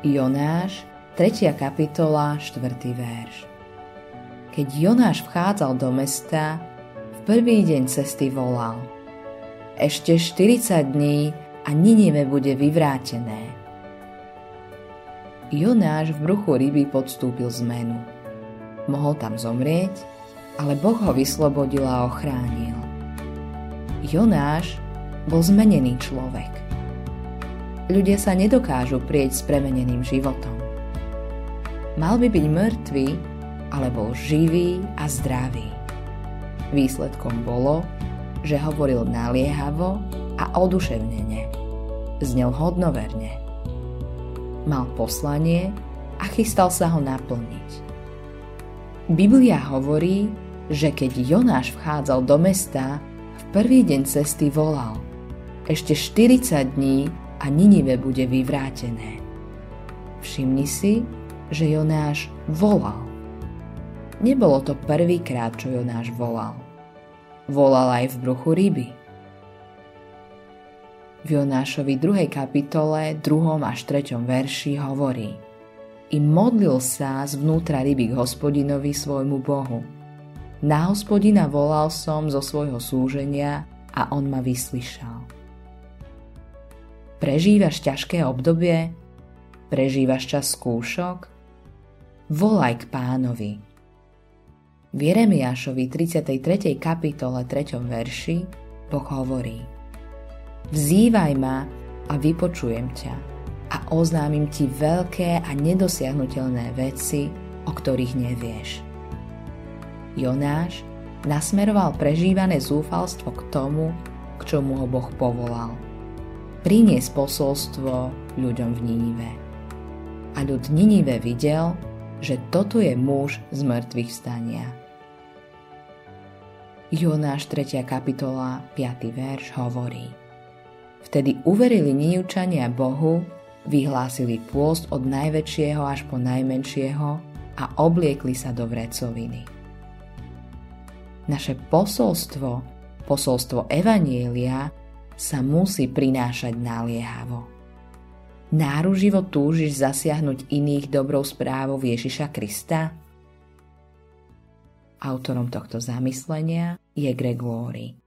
Jonáš, 3. kapitola, 4. verš. Keď Jonáš vchádzal do mesta, v prvý deň cesty volal. Ešte 40 dní a Ninive bude vyvrátené. Jonáš v bruchu ryby podstúpil zmenu. Mohol tam zomrieť, ale Boh ho vyslobodil a ochránil. Jonáš bol zmenený človek ľudia sa nedokážu prieť s premeneným životom. Mal by byť mŕtvý, ale bol živý a zdravý. Výsledkom bolo, že hovoril naliehavo a oduševnene. Znel hodnoverne. Mal poslanie a chystal sa ho naplniť. Biblia hovorí, že keď Jonáš vchádzal do mesta, v prvý deň cesty volal. Ešte 40 dní a Ninive bude vyvrátené. Všimni si, že Jonáš volal. Nebolo to prvýkrát, čo Jonáš volal. Volal aj v bruchu ryby. V Jonášovi 2. kapitole, 2. až 3. verši hovorí I modlil sa zvnútra ryby k hospodinovi svojmu Bohu. Na hospodina volal som zo svojho súženia a on ma vyslyšal. Prežívaš ťažké obdobie? Prežívaš čas skúšok? Volaj k pánovi. V Jeremiášovi 33. kapitole 3. verši Boh hovorí Vzývaj ma a vypočujem ťa a oznámim ti veľké a nedosiahnutelné veci, o ktorých nevieš. Jonáš nasmeroval prežívané zúfalstvo k tomu, k čomu ho Boh povolal – priniesť posolstvo ľuďom v Ninive. A ľud Ninive videl, že toto je muž z mŕtvych stania. Jonáš 3. kapitola 5. verš hovorí Vtedy uverili Ninivčania Bohu, vyhlásili pôst od najväčšieho až po najmenšieho a obliekli sa do vrecoviny. Naše posolstvo, posolstvo Evanielia, sa musí prinášať naliehavo. Náruživo túžiš zasiahnuť iných dobrou správou Ježiša Krista? Autorom tohto zamyslenia je Greg Laurie.